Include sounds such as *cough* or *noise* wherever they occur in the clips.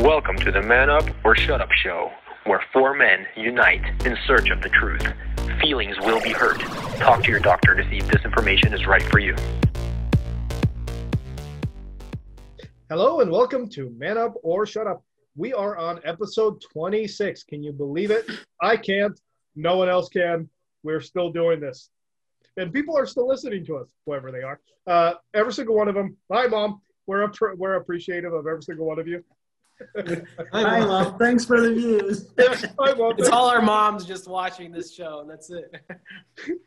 Welcome to the Man Up or Shut Up show, where four men unite in search of the truth. Feelings will be hurt. Talk to your doctor to see if this information is right for you. Hello and welcome to Man Up or Shut Up. We are on episode 26. Can you believe it? I can't. No one else can. We're still doing this. And people are still listening to us, whoever they are. Uh, every single one of them. Hi, Mom. We're, up, we're appreciative of every single one of you. Hi, Mom. Thanks for the views. *laughs* Hi, Mom. It's all our moms just watching this show, and that's it. *laughs*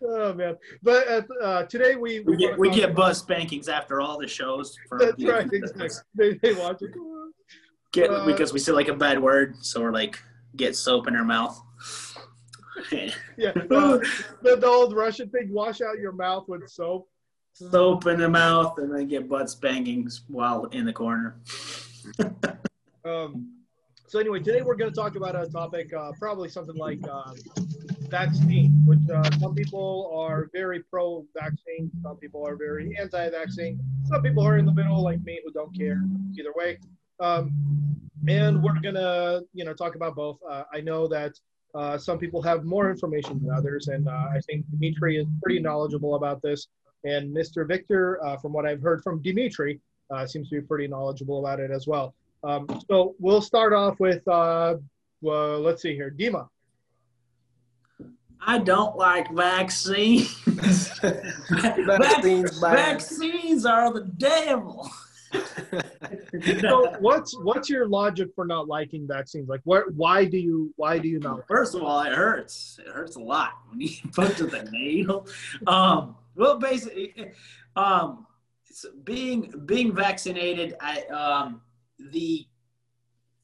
Oh, man. But uh, uh, today we, We get wanna we get buzz spankings after all the shows. For That's right. Exactly. They, they watch it. Get, Uh, because we say like a bad word, so we're like get soap in our mouth. *laughs* Yeah. Uh, the, the old Russian thing wash out your mouth with soap. soap in the mouth, and then get butt spankings while in the corner. Um, so anyway, today we're going to talk about a topic, uh, probably something like uh, vaccine, which uh, some people are very pro-vaccine, some people are very anti-vaccine, some people are in the middle, like me, who don't care either way. Um, and we're going to, you know, talk about both. Uh, I know that uh, some people have more information than others, and uh, I think Dimitri is pretty knowledgeable about this. And Mr. Victor, from what I've heard from Dimitri, seems to be pretty knowledgeable about it as well. Um, so we'll start off with, uh, well, let's see here, Dima. I don't like vaccines. *laughs* Vaccines, vaccines are the devil. *laughs* So what's what's your logic for not liking vaccines? Like, what? Why do you why do you not? First of all, it hurts. It hurts a lot when you *laughs* put to the needle. Um, well, basically, um, it's being being vaccinated, I um, the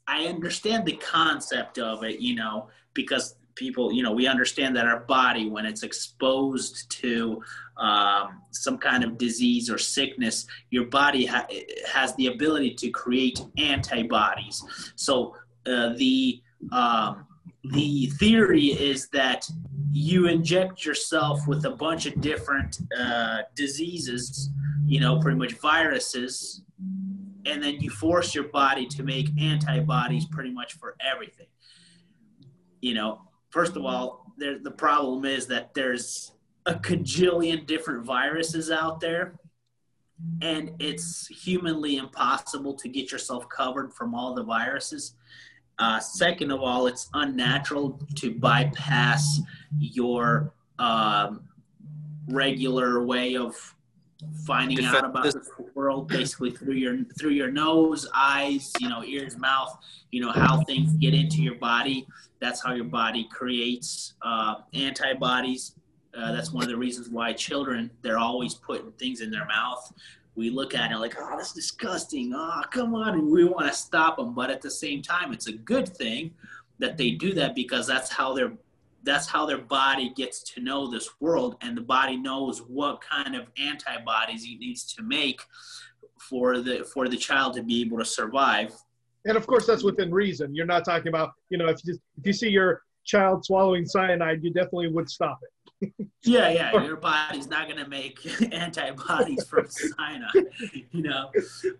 I understand the concept of it, you know, because people, you know, we understand that our body, when it's exposed to um, some kind of disease or sickness, your body ha- has the ability to create antibodies. So uh, the um, the theory is that you inject yourself with a bunch of different uh, diseases, you know, pretty much viruses, and then you force your body to make antibodies pretty much for everything. You know, first of all, there, the problem is that there's a cajillion different viruses out there, and it's humanly impossible to get yourself covered from all the viruses. Uh, second of all, it's unnatural to bypass your um, regular way of finding out about the world, basically through your through your nose, eyes, you know, ears, mouth. You know how things get into your body. That's how your body creates uh, antibodies. Uh, that's one of the reasons why children they're always putting things in their mouth we look at it like, oh, that's disgusting. Oh, come on. And we want to stop them. But at the same time, it's a good thing that they do that because that's how their that's how their body gets to know this world and the body knows what kind of antibodies it needs to make for the for the child to be able to survive And of course, that's within reason. You're not talking about, you know, if you just, if you see your child swallowing cyanide, you definitely would stop it. *laughs* yeah yeah your body's not going to make *laughs* antibodies from cyanide *laughs* you know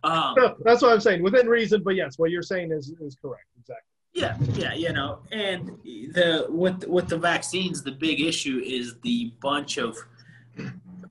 um, So that's what I'm saying, within reason. But yes, what you're saying is is correct. Exactly. Yeah, yeah, you know, and the with with the vaccines, the big issue is the bunch of.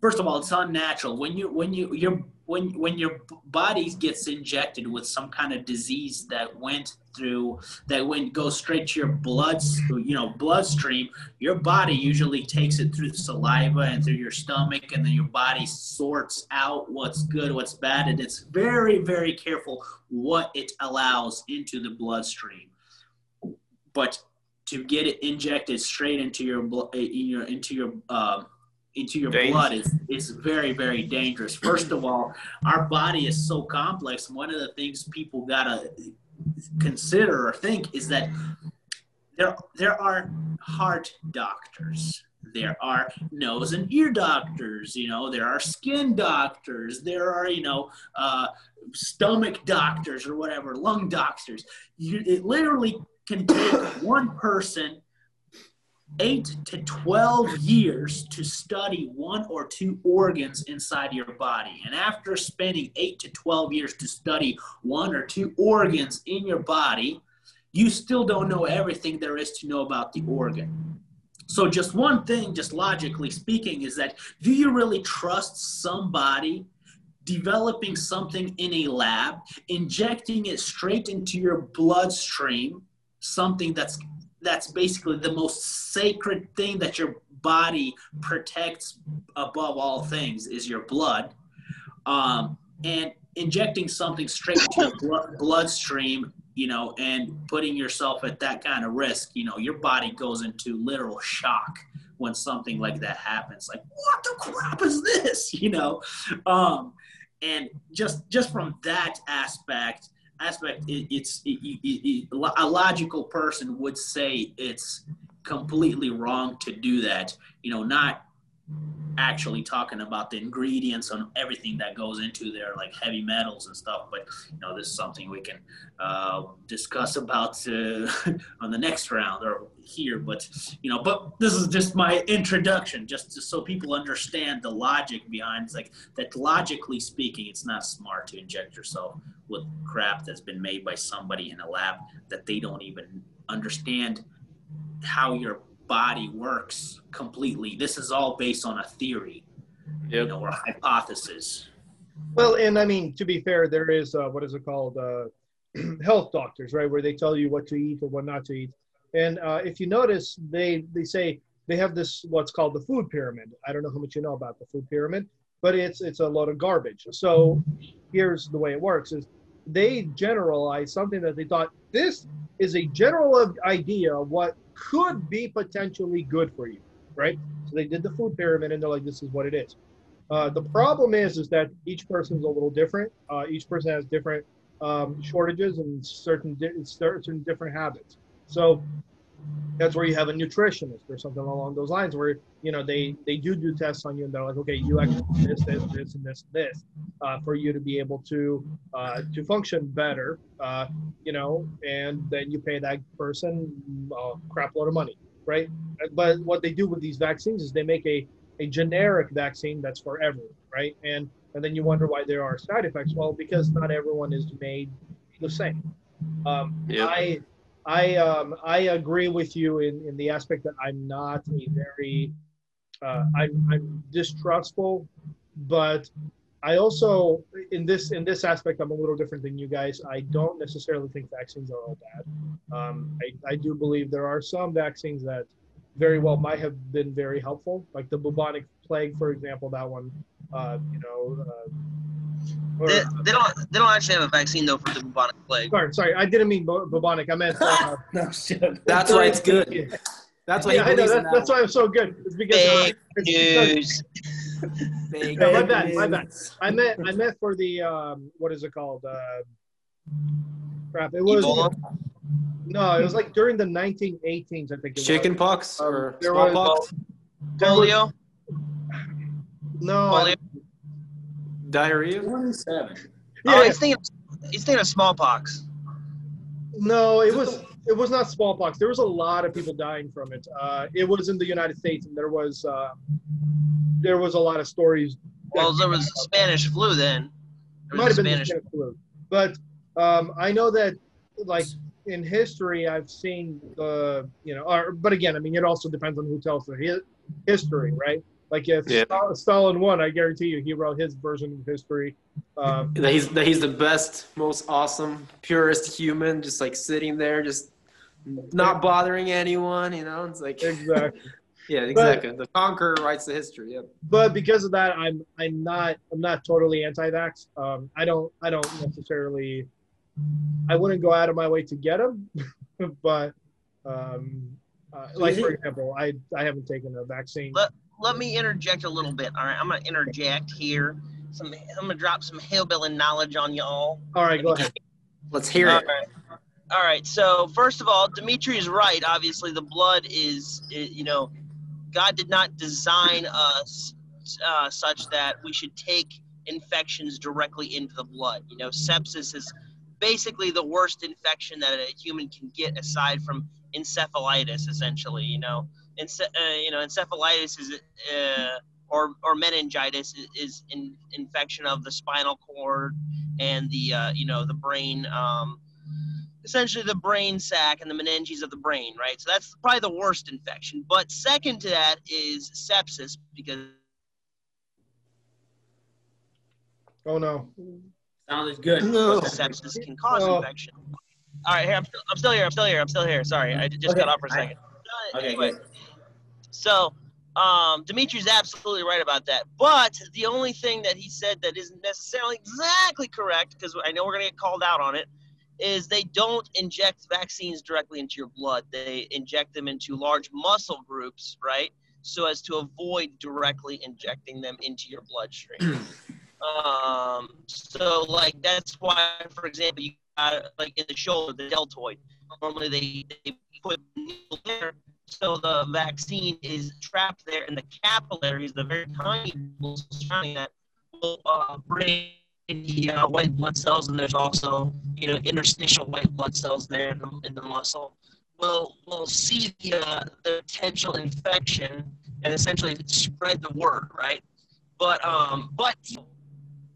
First of all, it's unnatural when you when you your when when your body gets injected with some kind of disease that went through that went goes straight to your blood you know bloodstream. Your body usually takes it through the saliva and through your stomach, and then your body sorts out what's good, what's bad, and it's very very careful what it allows into the bloodstream but to get it injected straight into your blood in your into your um, into your blood is is very very dangerous. First of all our body is so complex one of the things people gotta consider or think is that there there are heart doctors there are nose and ear doctors you know there are skin doctors there are you know uh, stomach doctors or whatever lung doctors. You, it literally can take one person eight to 12 years to study one or two organs inside your body. And after spending eight to 12 years to study one or two organs in your body, you still don't know everything there is to know about the organ. So, just one thing, just logically speaking, is that do you really trust somebody developing something in a lab, injecting it straight into your bloodstream, something that's that's basically the most sacred thing that your body protects above all things is your blood. Um, and injecting something straight into your blood, bloodstream, you know, and putting yourself at that kind of risk, you know, your body goes into literal shock when something like that happens. Like, what the crap is this? *laughs* You know, um, and just just from that aspect, aspect, it, it's it, it, a logical person would say it's completely wrong to do that. You know, not actually talking about the ingredients and everything that goes into there, like heavy metals and stuff. But you know, this is something we can uh, discuss about uh, *laughs* on the next round or here. But you know, but this is just my introduction, just, so people understand the logic behind. It's like that. Logically speaking, it's not smart to inject yourself with crap that's been made by somebody in a lab that they don't even understand how your body works completely. This is all based on a theory, yep. you know, or a hypothesis. Well, and I mean, to be fair, there is uh, what is it called? Uh, *clears throat* health doctors, right, where they tell you what to eat or what not to eat. And uh, if you notice, they they say they have this what's called the food pyramid. I don't know how much you know about the food pyramid, but it's it's a load of garbage. So here's the way it works: is they generalize something that they thought this is a general idea of what could be potentially good for you, right? So they did the food pyramid and they're like, this is what it is. Uh, the problem is, is that each person's a little different. Uh, each person has different um, shortages and certain di- certain different habits. So that's where you have a nutritionist or something along those lines, where you know they they do do tests on you and they're like, okay, you actually this this this and this this uh, for you to be able to uh, to function better, uh, you know, and then you pay that person a crap load of money, right? But what they do with these vaccines is they make a a generic vaccine that's for everyone, right? And and then you wonder why there are side effects. Well, because not everyone is made the same. Um, yep. I I um, I agree with you in, in the aspect that I'm not a very uh, I'm, I'm distrustful, but I also in this in this aspect I'm a little different than you guys. I don't necessarily think vaccines are all bad. Um, I, I do believe there are some vaccines that very well might have been very helpful, like the bubonic plague, for example. That one, uh, you know. Uh, they, they, don't. They don't actually have a vaccine though for the bubonic plague. Sorry, sorry. I didn't mean bubonic. I meant. Uh, *laughs* no shit. That's why it's good. That's why. Yeah, I know. That's, that that's why I'm so good. It's because. Fake uh, news. Fake *laughs* no, my bad. My bad. I meant. I meant for the um, what is it called? Uh, crap. It was. Ebola? No, it was like during the 1918s. I think. It Chicken was. pox um, or smallpox. Polio. No. Polio. Diarrhea? 27. Yeah. Oh, he's thinking, he's thinking of smallpox. No, it was it was not smallpox. There was a lot of people dying from it. Uh, it was in the United States, and there was uh, there was a lot of stories. Well, there was Spanish flu then. There Might have been Spanish flu, but um, I know that like in history, I've seen the you know, or, but again, I mean, it also depends on who tells the history, right? Like if yeah. Stalin won, I guarantee you he wrote his version of history. Um, that he's that he's the best, most awesome, purest human, just like sitting there, just not bothering anyone. You know, it's like exactly. *laughs* yeah, exactly. But, the conqueror writes the history. Yep. But because of that, I'm I'm not I'm not totally anti-vax. Um, I don't I don't necessarily. I wouldn't go out of my way to get them, *laughs* but um, uh, like for example, I I haven't taken a vaccine. Let, let me interject a little bit. All right, I'm gonna interject here. Some I'm gonna drop some hillbilly knowledge on y'all. All right, go ahead. Let's hear all it. Right. All right. So first of all, Dimitri is right. Obviously, the blood is, you know, God did not design us uh, such that we should take infections directly into the blood. You know, sepsis is basically the worst infection that a human can get aside from encephalitis. Essentially, you know, ence- uh, you know, encephalitis is uh, or or meningitis is, is an infection of the spinal cord and the uh, you know the brain. Um, essentially the brain sac and the meninges of the brain, right? So that's probably the worst infection. But second to that is sepsis because Oh no. Sounded good. No. sepsis can cause Oh. infection. All right, here I'm still, I'm still here. I'm still here. I'm still here. Sorry, I just Okay. got off for a second. Uh, Okay, anyway, good. So um, Dimitri's absolutely right about that. But the only thing that he said that isn't necessarily exactly correct, because I know we're going to get called out on it, is they don't inject vaccines directly into your blood. They inject them into large muscle groups, right? So as to avoid directly injecting them into your bloodstream. *clears throat* um, so like that's why, for example, you got like in the shoulder, the deltoid. Normally they, they put needle there so the vaccine is trapped there in the capillaries, the very tiny needles surrounding that will uh, bring the uh, white blood cells, and there's also you know interstitial white blood cells there in the, in the muscle. Will will see the, uh, the potential infection and essentially spread the word, right? But um, but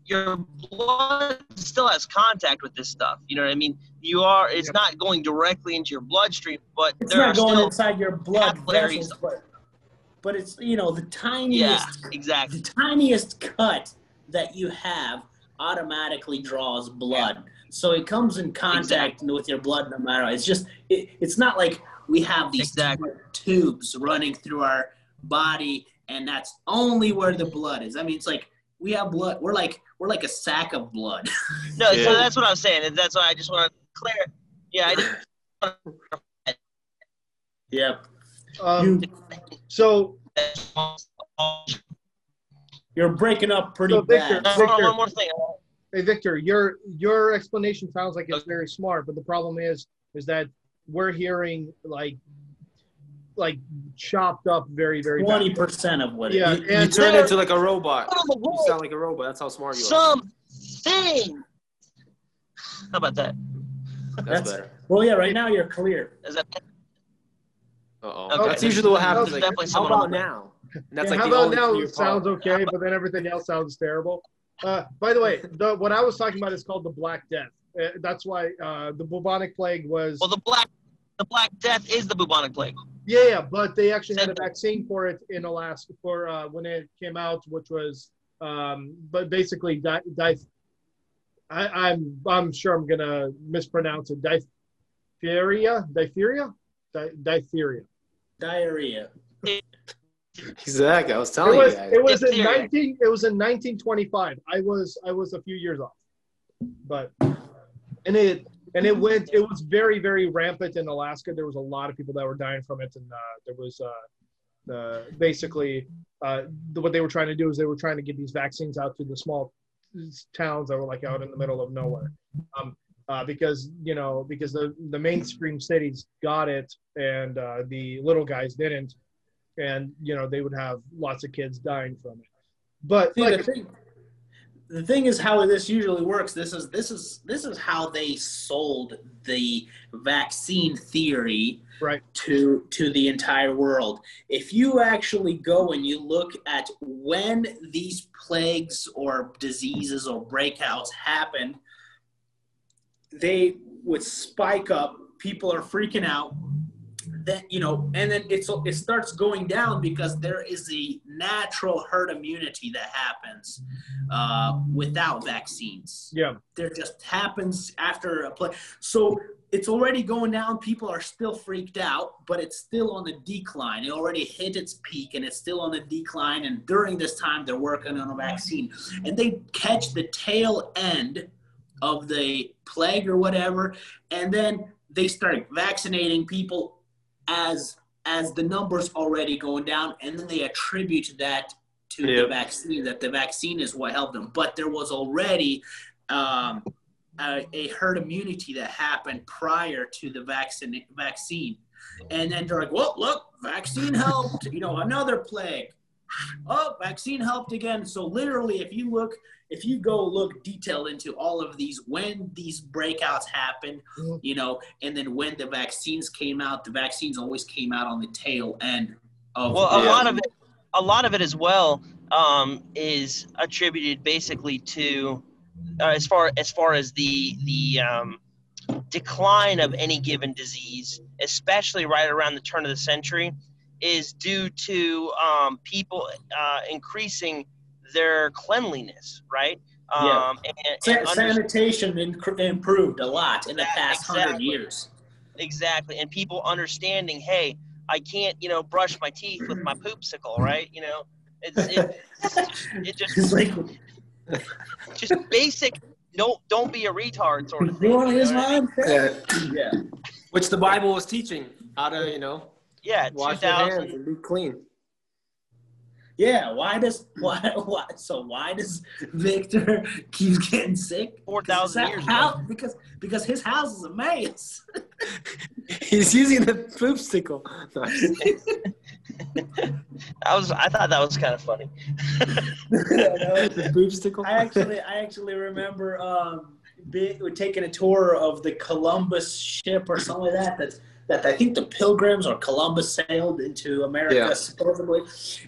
your blood still has contact with this stuff. You know what I mean? You are. It's Yep. not going directly into your bloodstream, but It's there not are going still inside your blood vessels, but, but it's you know the tiniest yeah, tiniest exactly. the tiniest cut that you have automatically draws blood. So it comes in contact with your blood no matter. It's just it, it's not like we have these Exactly. tubes running through our body and that's only where the blood is. I mean, it's like we have blood. We're like we're like a sack of blood. *laughs* No, Yeah. so that's what I'm saying. That's why I just want to clear. Yeah, I didn't. *laughs* yep. Um, so You're breaking up pretty So, Victor- bad. Victor. one more thing. hey Victor, your your explanation sounds like it's very smart, but the problem is is that we're hearing like like chopped up very very twenty percent of what Yeah, is. You, you turn into like a robot. What in the You sound like a robot. That's how smart you are. Something. How about that? That's, That's- better. Well, yeah. Right now you're clear. Is that Uh oh. Okay. That's usually what happens. Like, definitely how about now? And that's Yeah, like how the about now it sounds part. okay, but then everything else sounds terrible. Uh, by the way, *laughs* the, what I was talking about is called the Black Death. Uh, that's why uh, the bubonic plague was. well? The black, the Black Death is the bubonic plague. Yeah, yeah, but they actually had a vaccine for it in Alaska for uh, when it came out, which was, um, but basically, di- di- I, I'm I'm sure I'm gonna mispronounce it. Diphtheria, diphtheria, di- diphtheria. Diarrhea. Exactly. I was It telling was you guys. it was in 19 it was in 1925. I was I was a few years off, but and it and it went it was very very rampant in Alaska. There was a lot of people that were dying from it, and uh, there was uh, uh, basically uh, the, what they were trying to do is they were trying to get these vaccines out to the small towns that were like out in the middle of nowhere. Um, uh, because you know because the the mainstream cities got it and uh, the little guys didn't, and you know they would have lots of kids dying from it. But See, like, the thing, the thing is how this usually works. This is this is this is how they sold the vaccine theory Right. to to the entire world. If you actually go and you look at when these plagues or diseases or breakouts happen, they would spike up. People are freaking out. Then you know, and then it's it starts going down because there is a natural herd immunity that happens uh, without vaccines. yeah, There just happens after a play. So it's already going down. People are still freaked out, but it's still on the decline. It already hit its peak and it's still on the decline. And during this time, they're working on a vaccine. And they catch the tail end of the plague or whatever. And then they start vaccinating people as as the numbers already going down. And then they attribute that to the vaccine, that the vaccine is what helped them. But there was already um, a, a herd immunity that happened prior to the vaccine vaccine. And then they're like, well, look, vaccine helped. You know, another plague. Oh, vaccine helped again. So literally, if you look, if you go look detailed into all of these, when these breakouts happened, Mhm. you know, and then when the vaccines came out, the vaccines always came out on the tail end Of, Well, a lot of it, a lot of it as well, um, is attributed basically to, uh, as far as far as the the um, decline of any given disease, especially right around the turn of the century, is due to um, people uh, increasing their cleanliness, right? Yeah. Um, and, and sanitation inc- improved a lot in the Yeah, past hundred years. Exactly, and people understanding, hey, I can't, you know, brush my teeth with my poopsicle, right? You know, it's it, *laughs* it just It's like, *laughs* just basic. Don't don't be a retard sort of thing. you want his know what mom? Yeah. Yeah. Which the Bible was teaching how to, you know, Yeah, wash your hands and be clean. Yeah. Why does *laughs* why why so why does Victor *laughs* keep getting sick? 4,000 Because years that- How, because because his house is a maze. *laughs* He's using the poop stickle. No, I'm just kidding. I was I thought that was kind of funny. the poop stickle. I actually, I actually remember um, be, taking a tour of the Columbus ship or something like that. That that I think the Pilgrims or Columbus sailed into America Yeah. supposedly.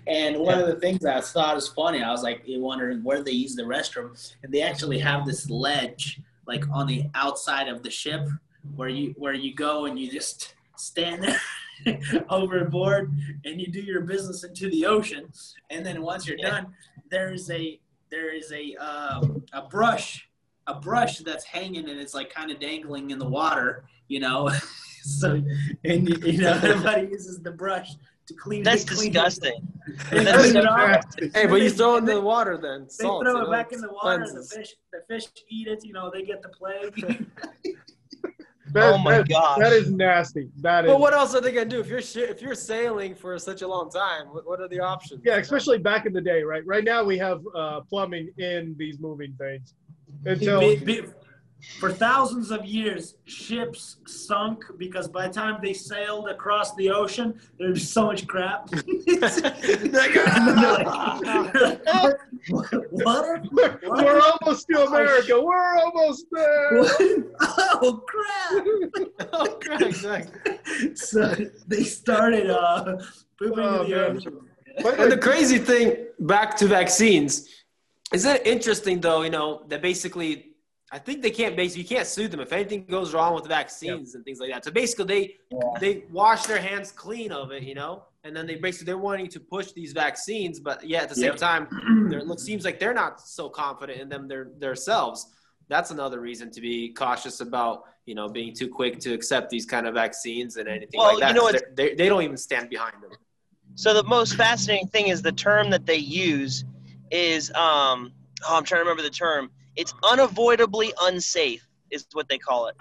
And one of the things I thought was funny, I was like wondering where they use the restroom, and they actually have this ledge like on the outside of the ship where you where you go and you just stand there. *laughs* overboard and you do your business into the ocean and then once you're done there is a there is a um, a brush a brush that's hanging and it's like kind of dangling in the water you know *laughs* so and you, you know *laughs* everybody uses the brush to clean That's clean disgusting. *laughs* They That's so Hey, but you They- throw in the water then. they Salt, throw you it know, back in the water and the fish the fish eat it you know they get the plague That- Oh my that- gosh. That is nasty. That is. But what else are they gonna do if you're shi if you're sailing for such a long time? What, what are the options? Yeah, especially back in the day, right? Right now we have uh, plumbing in these moving things. Until Be- be- for thousands of years, ships sunk because by the time they sailed across the ocean, there's so much crap. *laughs* Like, And then they're like- they're like, what? what? we're, we're almost to America. We're almost there. *laughs* oh crap! *laughs* oh, crap! exactly. So they started uh, pooping Oh, in the man. ocean. And the crazy thing, back to vaccines, is it interesting though? You know that basically, I think they can't basically you can't sue them if anything goes wrong with the vaccines and things like that. So basically, they they wash their hands clean of it, you know, and then they basically they're wanting to push these vaccines, but yeah, at the same Yep. time, *clears throat* it seems like they're not so confident in them their, themselves. That's another reason to be cautious about you know being too quick to accept these kind of vaccines and anything Well, like that. you know, They're- they they don't even stand behind them. So the most fascinating thing is the term that they use is um oh, I'm trying to remember the term. It's unavoidably unsafe is what they call it.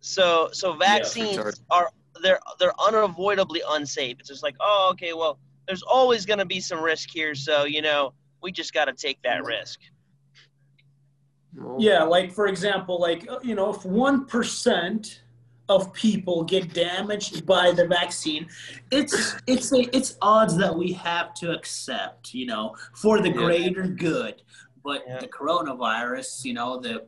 So so vaccines Sorry. are they're they're unavoidably unsafe. It's just like, oh okay, well, there's always gonna be some risk here, so you know, we just gotta take that risk. Yeah, like for example, like uh, you know, if one percent of people get damaged by the vaccine, it's it's a, it's odds that we have to accept, you know, for the greater good. But Yeah. the coronavirus, you know, the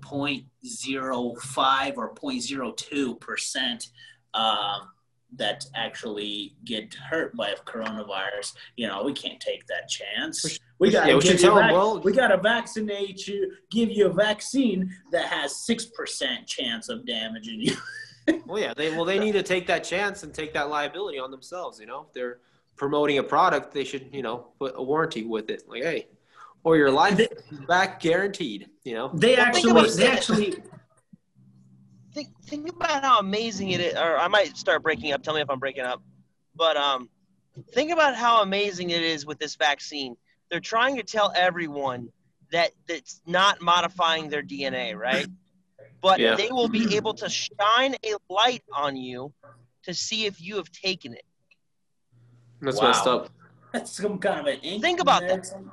0.05 or 0.02 percent um, that actually get hurt by coronavirus, you know, we can't take that chance. We got Yeah, to we should give you tell 'em, vac- well- we got to vaccinate you, give you a vaccine that has six percent chance of damaging you. *laughs* Well, yeah, they well they need to take that chance and take that liability on themselves. You know, if they're promoting a product, they should you know put a warranty with it. Like, hey, or your life They- back guaranteed. You know, They Well, actually, about they actually, think think about how amazing it is or i might start breaking up tell me if i'm breaking up but um think about how amazing it is with this vaccine they're trying to tell everyone that that's not modifying their dna right but Yeah. they will be able to shine a light on you to see if you have taken it that's Wow. messed up. that's some kind of an ink. Think about in there. that.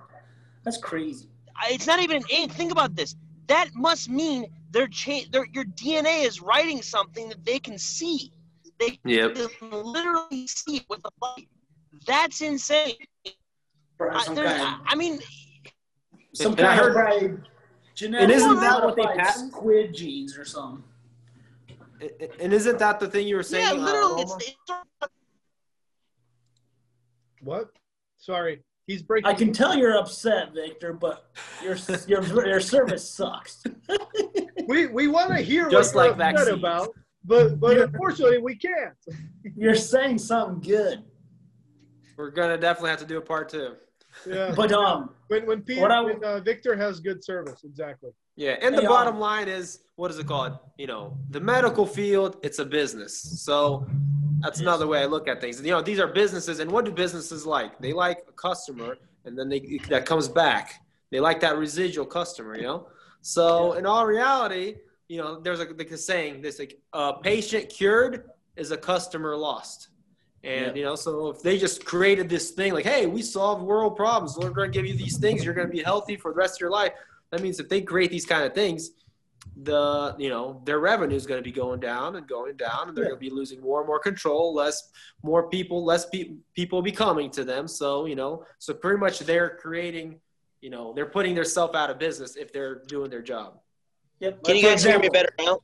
That's crazy. It's not even an ink think about this that must mean their cha- their your dna is writing something that they can see they Yep. can literally see it with the light that's insane I, kind I- of, I mean some And I kind of heard- probably genetic And isn't that what they modified patent? Squid genes or something. And isn't that the thing you were saying? yeah uh, literally it's, it's What? Sorry, he's breaking. I can tell you're upset, Victor, but your your your service sucks. *laughs* We we want to hear Just what you're like upset about, but but unfortunately we can't. *laughs* You're saying something good, We're gonna definitely have to do a part two. Yeah. but um, When when Peter, What I- when, uh, Victor has good service, exactly. Yeah, and the Hey, bottom um, line is, what is it called? You know, the medical field, it's a business. So that's another way I look at things. You know, these are businesses, and what do businesses like? They like a customer, and then they that comes back. They like that residual customer. You know, so in all reality, you know, there's a, like a saying, this like a patient cured is a customer lost. And Yeah. you know, so if they just created this thing like, hey, we solve world problems, we're going to give you these things, you're going to be healthy for the rest of your life. That means if they create these kind of things, the you know their revenue is going to be going down and going down, and they're Yeah. going to be losing more and more control. Less, more people, less pe- people will be coming to them. So you know, so pretty much they're creating, you know, they're putting themselves out of business if they're doing their job. yep. Can you for guys hear me better now?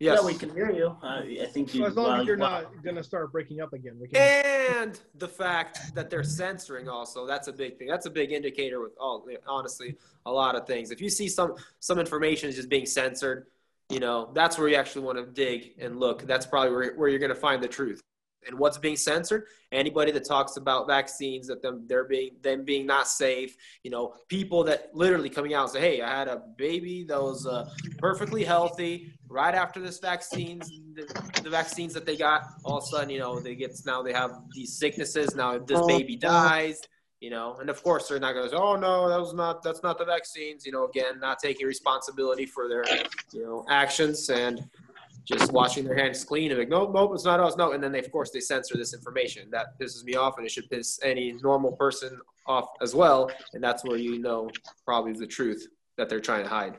Yes. Yeah, we can hear you. I, I think you. as long well, as you're well, not gonna start breaking up again. We can. and the fact that they're censoring also that's a big thing that's a big indicator with all honestly a lot of things if you see some some information is just being censored you know that's where you actually want to dig and look that's probably where, where you're going to find the truth and what's being censored. Anybody that talks about vaccines that them they're being them being not safe you know people that literally coming out and say hey i had a baby that was uh, perfectly healthy right after this vaccines the, the vaccines that they got all of a sudden you know they get now they have these sicknesses now this baby dies you know? And of course they're not going to say oh no that was not that's not the vaccines you know again not taking responsibility for their you know actions. And just washing their hands clean and like nope nope it's not us no and then they of course they censor this information that pisses me off and it should piss any normal person off as well and that's where you know probably the truth that they're trying to hide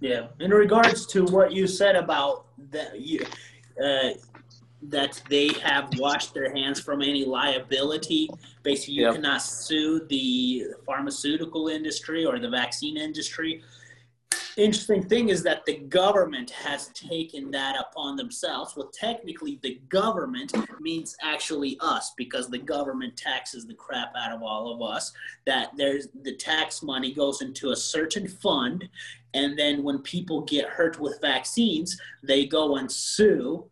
Yeah. In regards to what you said about that, you, uh, that they have washed their hands from any liability. Basically, you Yep. cannot sue the pharmaceutical industry or the vaccine industry. Interesting thing is that the government has taken that upon themselves. Well, technically, the government means actually us because the government taxes the crap out of all of us. That there's the tax money goes into a certain fund, and then when people get hurt with vaccines, they go and sue.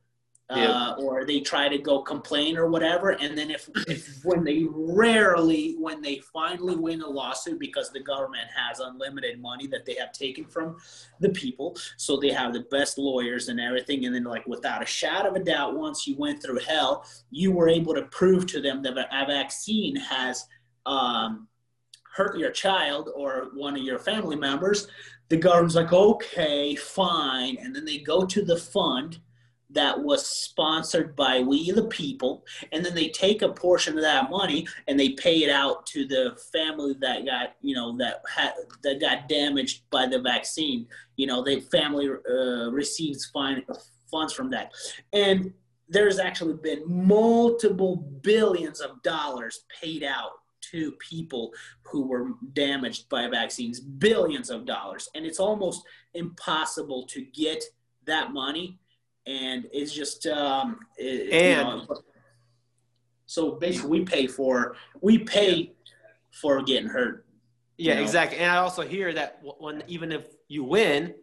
Uh, or they try to go complain or whatever, and then if, if *laughs* when they rarely when they finally win a lawsuit because the government has unlimited money that they have taken from the people, so they have the best lawyers and everything, and then like without a shadow of a doubt, once you went through hell, you were able to prove to them that a vaccine has um, hurt your child or one of your family members, the government's like, okay, fine. And then they go to the fund that was sponsored by we the people, and then they take a portion of that money and they pay it out to the family that got, you know, that had that got damaged by the vaccine. You know, the family uh, receives fine, funds from that, and there's actually been multiple billions of dollars paid out to people who were damaged by vaccines, billions of dollars. And it's almost impossible to get that money. And it's just, um, it- you And- know, so basically we pay for, we pay for getting hurt. Yeah, You know? exactly. And I also hear that when even if you win,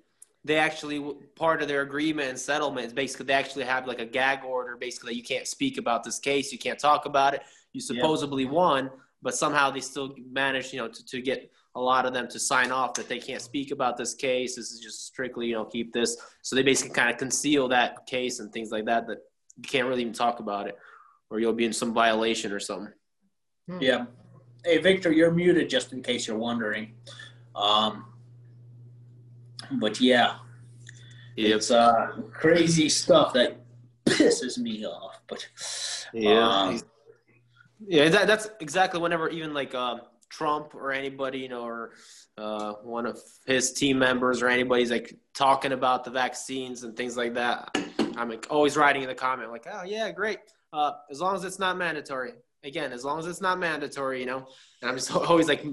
they actually part of their agreement and settlement is basically they actually have like a gag order, basically that you can't speak about this case, you can't talk about it. You supposedly won, but somehow they still manage you know, to, to get a lot of them to sign off that they can't speak about this case. This is just strictly, you know, keep this. So they basically kind of conceal that case and things like that that you can't really even talk about it, or you'll be in some violation or something. Hmm. Yeah. Hey, Victor, you're muted just in case you're wondering. Um, but yeah, it's uh, crazy stuff that pisses me off. But Yeah. Um, yeah, that, that's exactly whenever even like um, Trump or anybody, you know, or uh, one of his team members or anybody's like talking about the vaccines and things like that. I'm like, always writing in the comment like, oh yeah, great. Uh, as long as it's not mandatory. Again, as long as it's not mandatory, you know. And I'm just *laughs* always like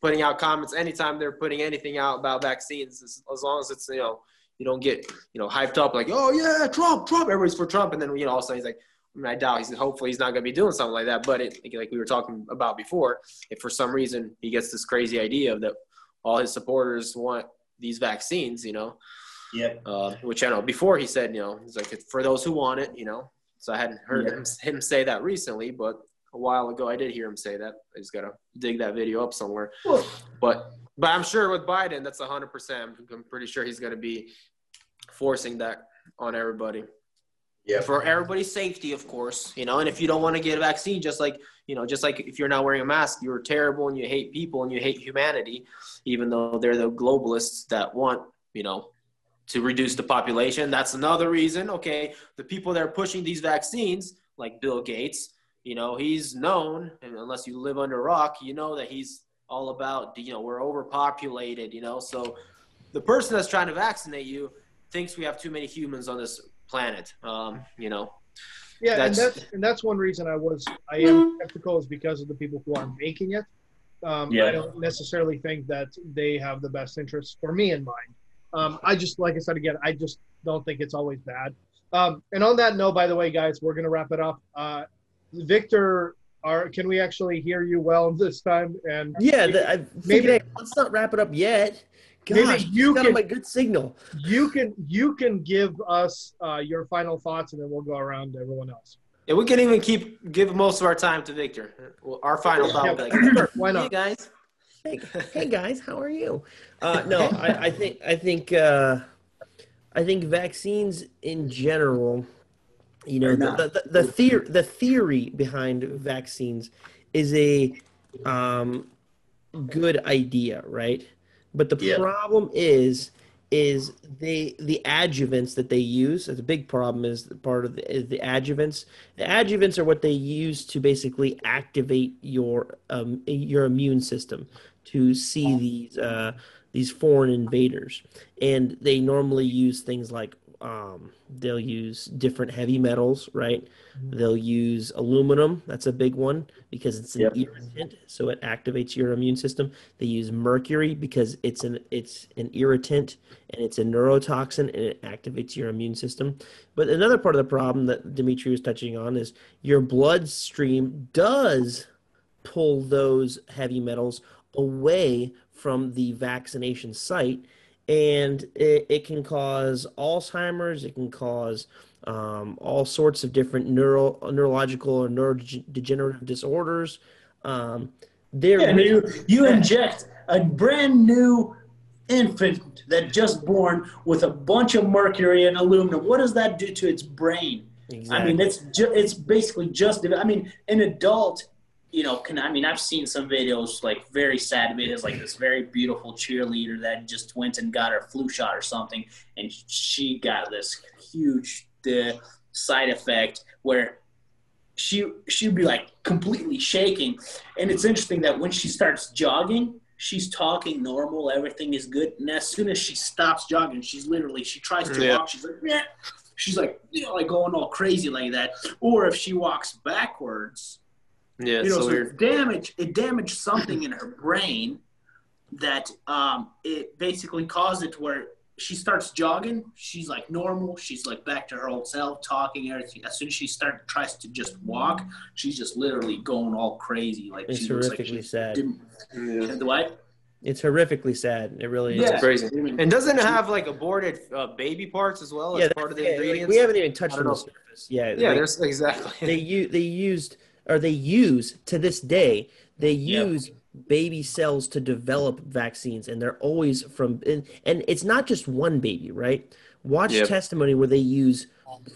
putting out comments anytime they're putting anything out about vaccines, as, as long as it's you know you don't get you know hyped up like, oh yeah, Trump, Trump, everybody's for Trump, and then you know all of a sudden he's like, I, mean, I doubt he's hopefully he's not going to be doing something like that. But it, like we were talking about before, if for some reason he gets this crazy idea of that all his supporters want these vaccines, you know, Yep. uh, which I know before he said, you know, he's like for those who want it, you know. So I hadn't heard Yeah. him, *laughs* him say that recently, but a while ago I did hear him say that. I just gotta dig that video up somewhere. But but I'm sure with Biden, that's hundred percent. I'm pretty sure he's gonna be forcing that on everybody yeah. for everybody's safety, of course. You know, and if you don't want to get a vaccine, just like you know, just like if you're not wearing a mask, you're terrible and you hate people and you hate humanity, even though they're the globalists that want you know to reduce the population. That's another reason. Okay, the people that are pushing these vaccines, like Bill Gates, you know, he's known, and unless you live under a rock, you know that he's all about you know we're overpopulated. You know, so the person that's trying to vaccinate you thinks we have too many humans on this planet. Um, you know, Yeah, That's- and that's and that's one reason I was I am skeptical is because of the people who are making it. Um, Yeah. I don't necessarily think that they have the best interests for me in mind. Um, I just like I said again, I just don't think it's always bad. Um, and on that note, by the way, guys, we're gonna wrap it up. Uh, Victor, are can we actually hear you well this time? And Yeah, the, I Maybe- maybe hey, let's not wrap it up yet. Maybe Gosh, you you got can- my good signal. you can you can give us uh, your final thoughts, and then we'll go around to everyone else. and we can even keep give most of our time to Victor. Well, our final thought. will be like, Sure, why Hey not? guys. Hey, *laughs* hey guys, how are you? Uh, no, I, I think I think uh, I think vaccines in general, you know, the the, the, the theory the theory behind vaccines is a um, good idea, right? But the Yeah. problem is is they the adjuvants that they use. The big problem is the part of the, is the adjuvants. The adjuvants are what they use to basically activate your um, your immune system to see these uh, these foreign invaders, and they normally use things like um, they'll use different heavy metals, right? They'll use aluminum. That's a big one because it's an Yep. irritant, so it activates your immune system. They use mercury because it's an it's an irritant and it's a neurotoxin and it activates your immune system. But another part of the problem that Dimitri was touching on is your bloodstream does pull those heavy metals away from the vaccination site and it, it can cause alzheimer's it can cause um, all sorts of different neuro, neurological or neurodegenerative disorders um, they're Yeah, you, you inject a brand new infant that just born with a bunch of mercury and aluminum. What does that do to its brain? Exactly. I mean, it's ju- it's basically just. I mean, an adult, you know, can. I mean, I've seen some videos like very sad videos, like this very beautiful cheerleader that just went and got her flu shot or something, and she got this huge uh, side effect where she she'd be like completely shaking, and it's interesting that when she starts jogging. She's talking normal, everything is good, and as soon as she stops jogging, she's literally she tries to Yeah. walk. She's like, yeah, she's like you know like going all crazy like that or if she walks backwards Yeah, you know so so it damaged it damaged something in her brain that um it basically caused it to where she starts jogging she's like normal she's like back to her old self talking everything as soon as she starts tries to just walk she's just literally going all crazy like It's she looks like horrifically she sad. didn't Yeah. the what it's horrifically sad it really is Yeah. It's crazy. And doesn't it have like aborted uh, baby parts as well as part of the yeah, ingredients? we haven't even touched on the surface yeah yeah, like, there's exactly. they use they used or they use to this day they Yep. use baby cells to develop vaccines and they're always from and, and it's not just one baby right watch Yep. testimony where they use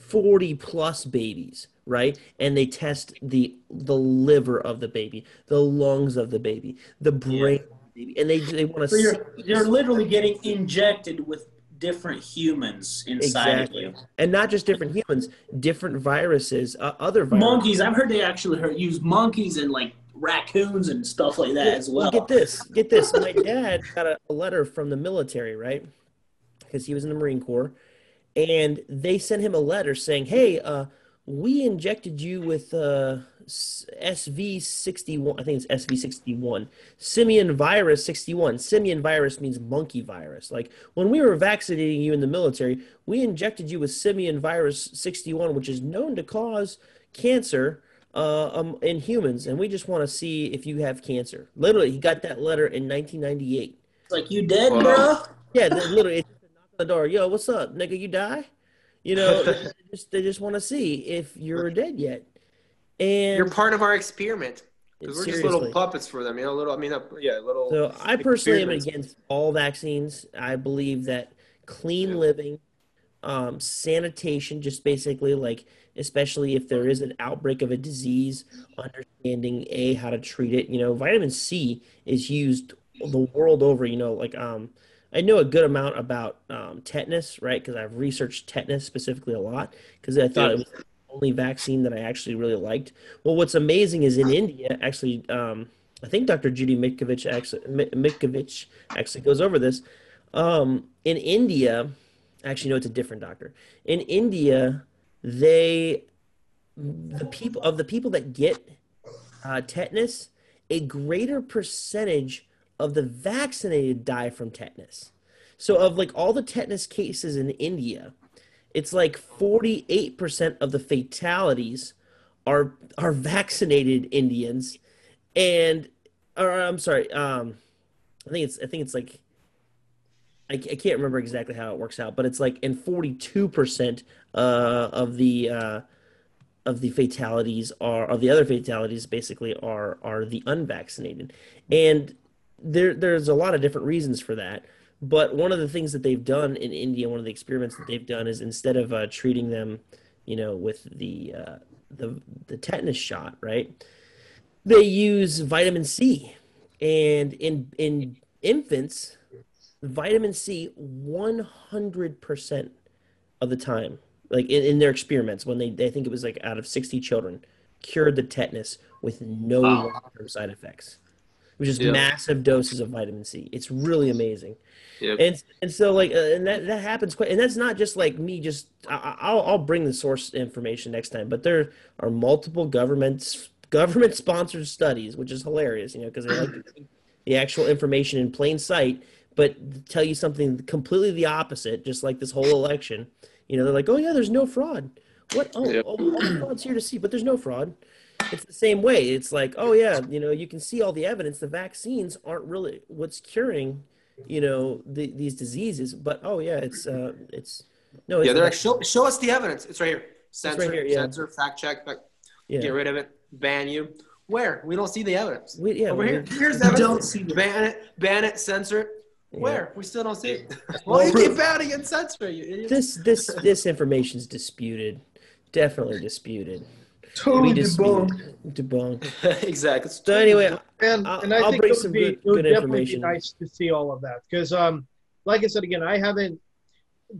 40 plus babies right and they test the the liver of the baby the lungs of the baby the brain of the baby and they they want to so to you're you're literally getting injected with different humans inside exactly of you and not just different humans different viruses uh, other viruses monkeys. I've heard they actually heard, use monkeys and like raccoons and stuff like that Yeah, as well. Get this, *laughs* get this. My dad got a, a letter from the military, right? Because he was in the Marine Corps, and they sent him a letter saying, "Hey, uh, we injected you with uh, SV sixty one. I think it's SV sixty one, simian virus sixty one. Simian virus means monkey virus. Like when we were vaccinating you in the military, we injected you with simian virus sixty one, which is known to cause cancer uh, um, in humans, and we just want to see if you have cancer. Literally, he got that letter in 1998. It's like you dead, Wow. bro. Yeah, literally, it's knock on the door. Yo, what's up, nigga? You die? You know, *laughs* they just they just want to see if you're dead yet. And You're part of our experiment. Because we're just little puppets for them, you know. Little, I mean, uh, yeah, little. So I personally am against all vaccines. I believe that clean living, um, sanitation, just basically like, especially if there is an outbreak of a disease, understanding a how to treat it. You know, vitamin C is used the world over. You know, like um, I know a good amount about um, tetanus, right? Because I've researched tetanus specifically a lot because I thought Yeah. it was only vaccine that I actually really liked. Well, what's amazing is in India, actually, um, I think Dr. Judy Mikovits actually Mi- Mikovits actually goes over this. Um, in India, actually, no, it's a different doctor. In India, they the people of the people that get uh, tetanus, a greater percentage of the vaccinated die from tetanus. So, of like all the tetanus cases in India, it's like 48% of the fatalities are are vaccinated Indians. And or I'm sorry um I think it's I think it's like I, I can't remember exactly how it works out but it's like in 42% uh of the uh of the fatalities are of the other fatalities basically are are the unvaccinated. And there there's a lot of different reasons for that but one of the things that they've done in India one of the experiments that they've done is instead of uh, treating them you know with the uh, the the tetanus shot right they use vitamin C and in in infants vitamin C 100% of the time like in, in their experiments when they, they think it was like out of 60 children cured the tetanus with no Wow. long-term side effects was just Yeah. massive doses of vitamin c it's really amazing Yep. and and so like uh, and that, that happens quite and that's not just like me just I, I- I'll, I'll bring the source information next time but there are multiple governments government sponsored studies which is hilarious you know because they like *clears throat* the actual information in plain sight but tell you something completely the opposite just like this whole election you know they're like oh yeah there's no fraud what oh, Yep. oh all the fraud's here to see but there's no fraud it's the same way it's like oh yeah you know you can see all the evidence the vaccines aren't really what's curing you know the, these diseases but oh yeah it's uh it's no it's yeah, they're like, show, show us the evidence. It's right here. Censor, right here, yeah. censor, fact check, fact, yeah get rid of it, ban you. Where? We don't see the evidence. we, yeah Over we- here. Here's the evidence. don't see the- ban it, ban it, censor it. yeah. Where? We still don't see it. *laughs* Well, you keep banning and censoring, you idiot. this this this information is disputed definitely disputed Totally we debunked. debunked debunked *laughs* exactly. so anyway And, I'll- and I I'll think bring it would some be, good- it would good definitely information. be nice to see all of that because, um, like I said again, I haven't.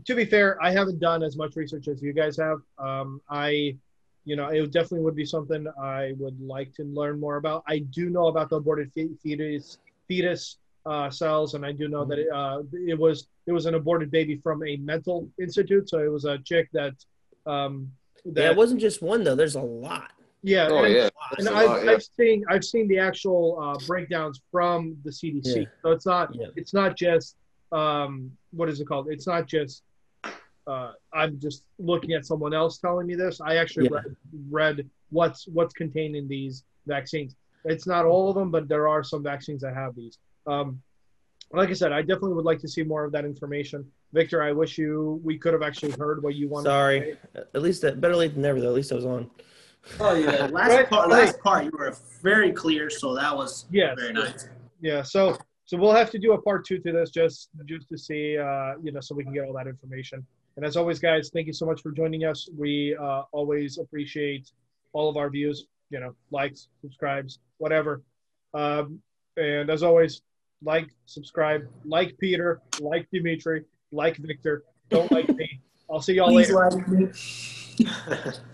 To be fair, I haven't done as much research as you guys have. Um, I, you know, it definitely would be something I would like to learn more about. I do know about the aborted fetus fetus uh, cells, and I do know that it, uh, it was it was an aborted baby from a mental institute. So it was a chick that. Um, that yeah it wasn't just one though there's a lot yeah, Oh and- yeah. and There's a I've, lot, yeah. I've seen I've seen the actual uh, breakdowns from the CDC. Yeah. So it's not Yeah. it's not just um, what is it called? It's not just uh, I'm just looking at someone else telling me this. I actually Yeah. read, read what's what's contained in these vaccines. It's not all of them, but there are some vaccines that have these. Um, like I said, I definitely would like to see more of that information. Victor, I wish you we could have actually heard what you wanted. to sorry say. at least that better late than never though at least i was on Oh yeah, *laughs* last Right, part, last part you were very clear, so that was Yes. very nice. Yeah, so so we'll have to do a part two to this just just to see uh, you know so we can get all that information. And as always, guys, thank you so much for joining us. We uh, always appreciate all of our views, you know, likes, subscribes, whatever. Um, and as always, like, subscribe, like Peter, like Dimitri, like Victor. Don't like me. I'll see y'all Please later. like me. *laughs*